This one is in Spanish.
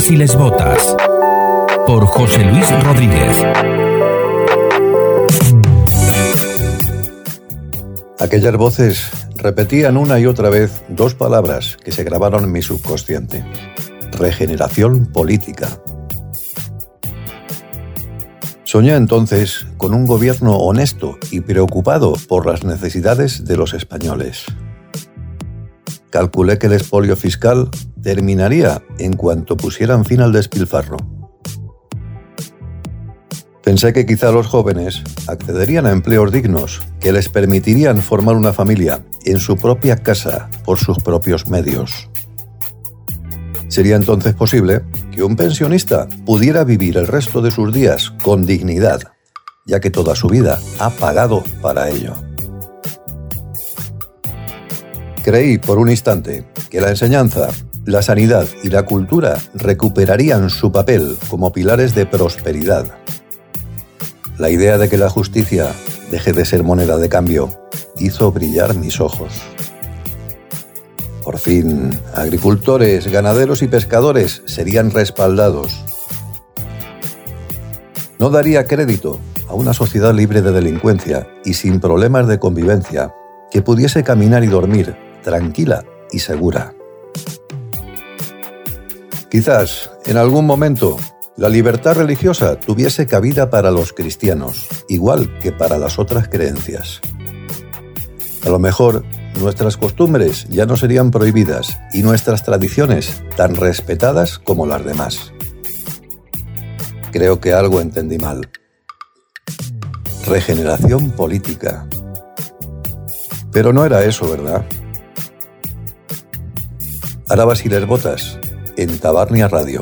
Arabas y les Botas por José Luis Rodríguez. Aquellas voces repetían una y otra vez dos palabras que se grabaron en mi subconsciente. Regeneración política. Soñé entonces con un gobierno honesto y preocupado por las necesidades de los españoles. Calculé que el expolio fiscal terminaría en cuanto pusieran fin al despilfarro. Pensé que quizá los jóvenes accederían a empleos dignos que les permitirían formar una familia en su propia casa por sus propios medios. Sería entonces posible que un pensionista pudiera vivir el resto de sus días con dignidad, ya que toda su vida ha pagado para ello. Creí por un instante que la enseñanza, la sanidad y la cultura recuperarían su papel como pilares de prosperidad. La idea de que la justicia deje de ser moneda de cambio hizo brillar mis ojos. Por fin, agricultores, ganaderos y pescadores serían respaldados. No daría crédito a una sociedad libre de delincuencia y sin problemas de convivencia que pudiese caminar y dormir tranquila y segura. Quizás, en algún momento, la libertad religiosa tuviese cabida para los cristianos, igual que para las otras creencias. A lo mejor nuestras costumbres ya no serían prohibidas y nuestras tradiciones tan respetadas como las demás. Creo que algo entendí mal. Regeneración política. Pero no era eso, ¿verdad? Arabas y les botas en Tabarnia Radio.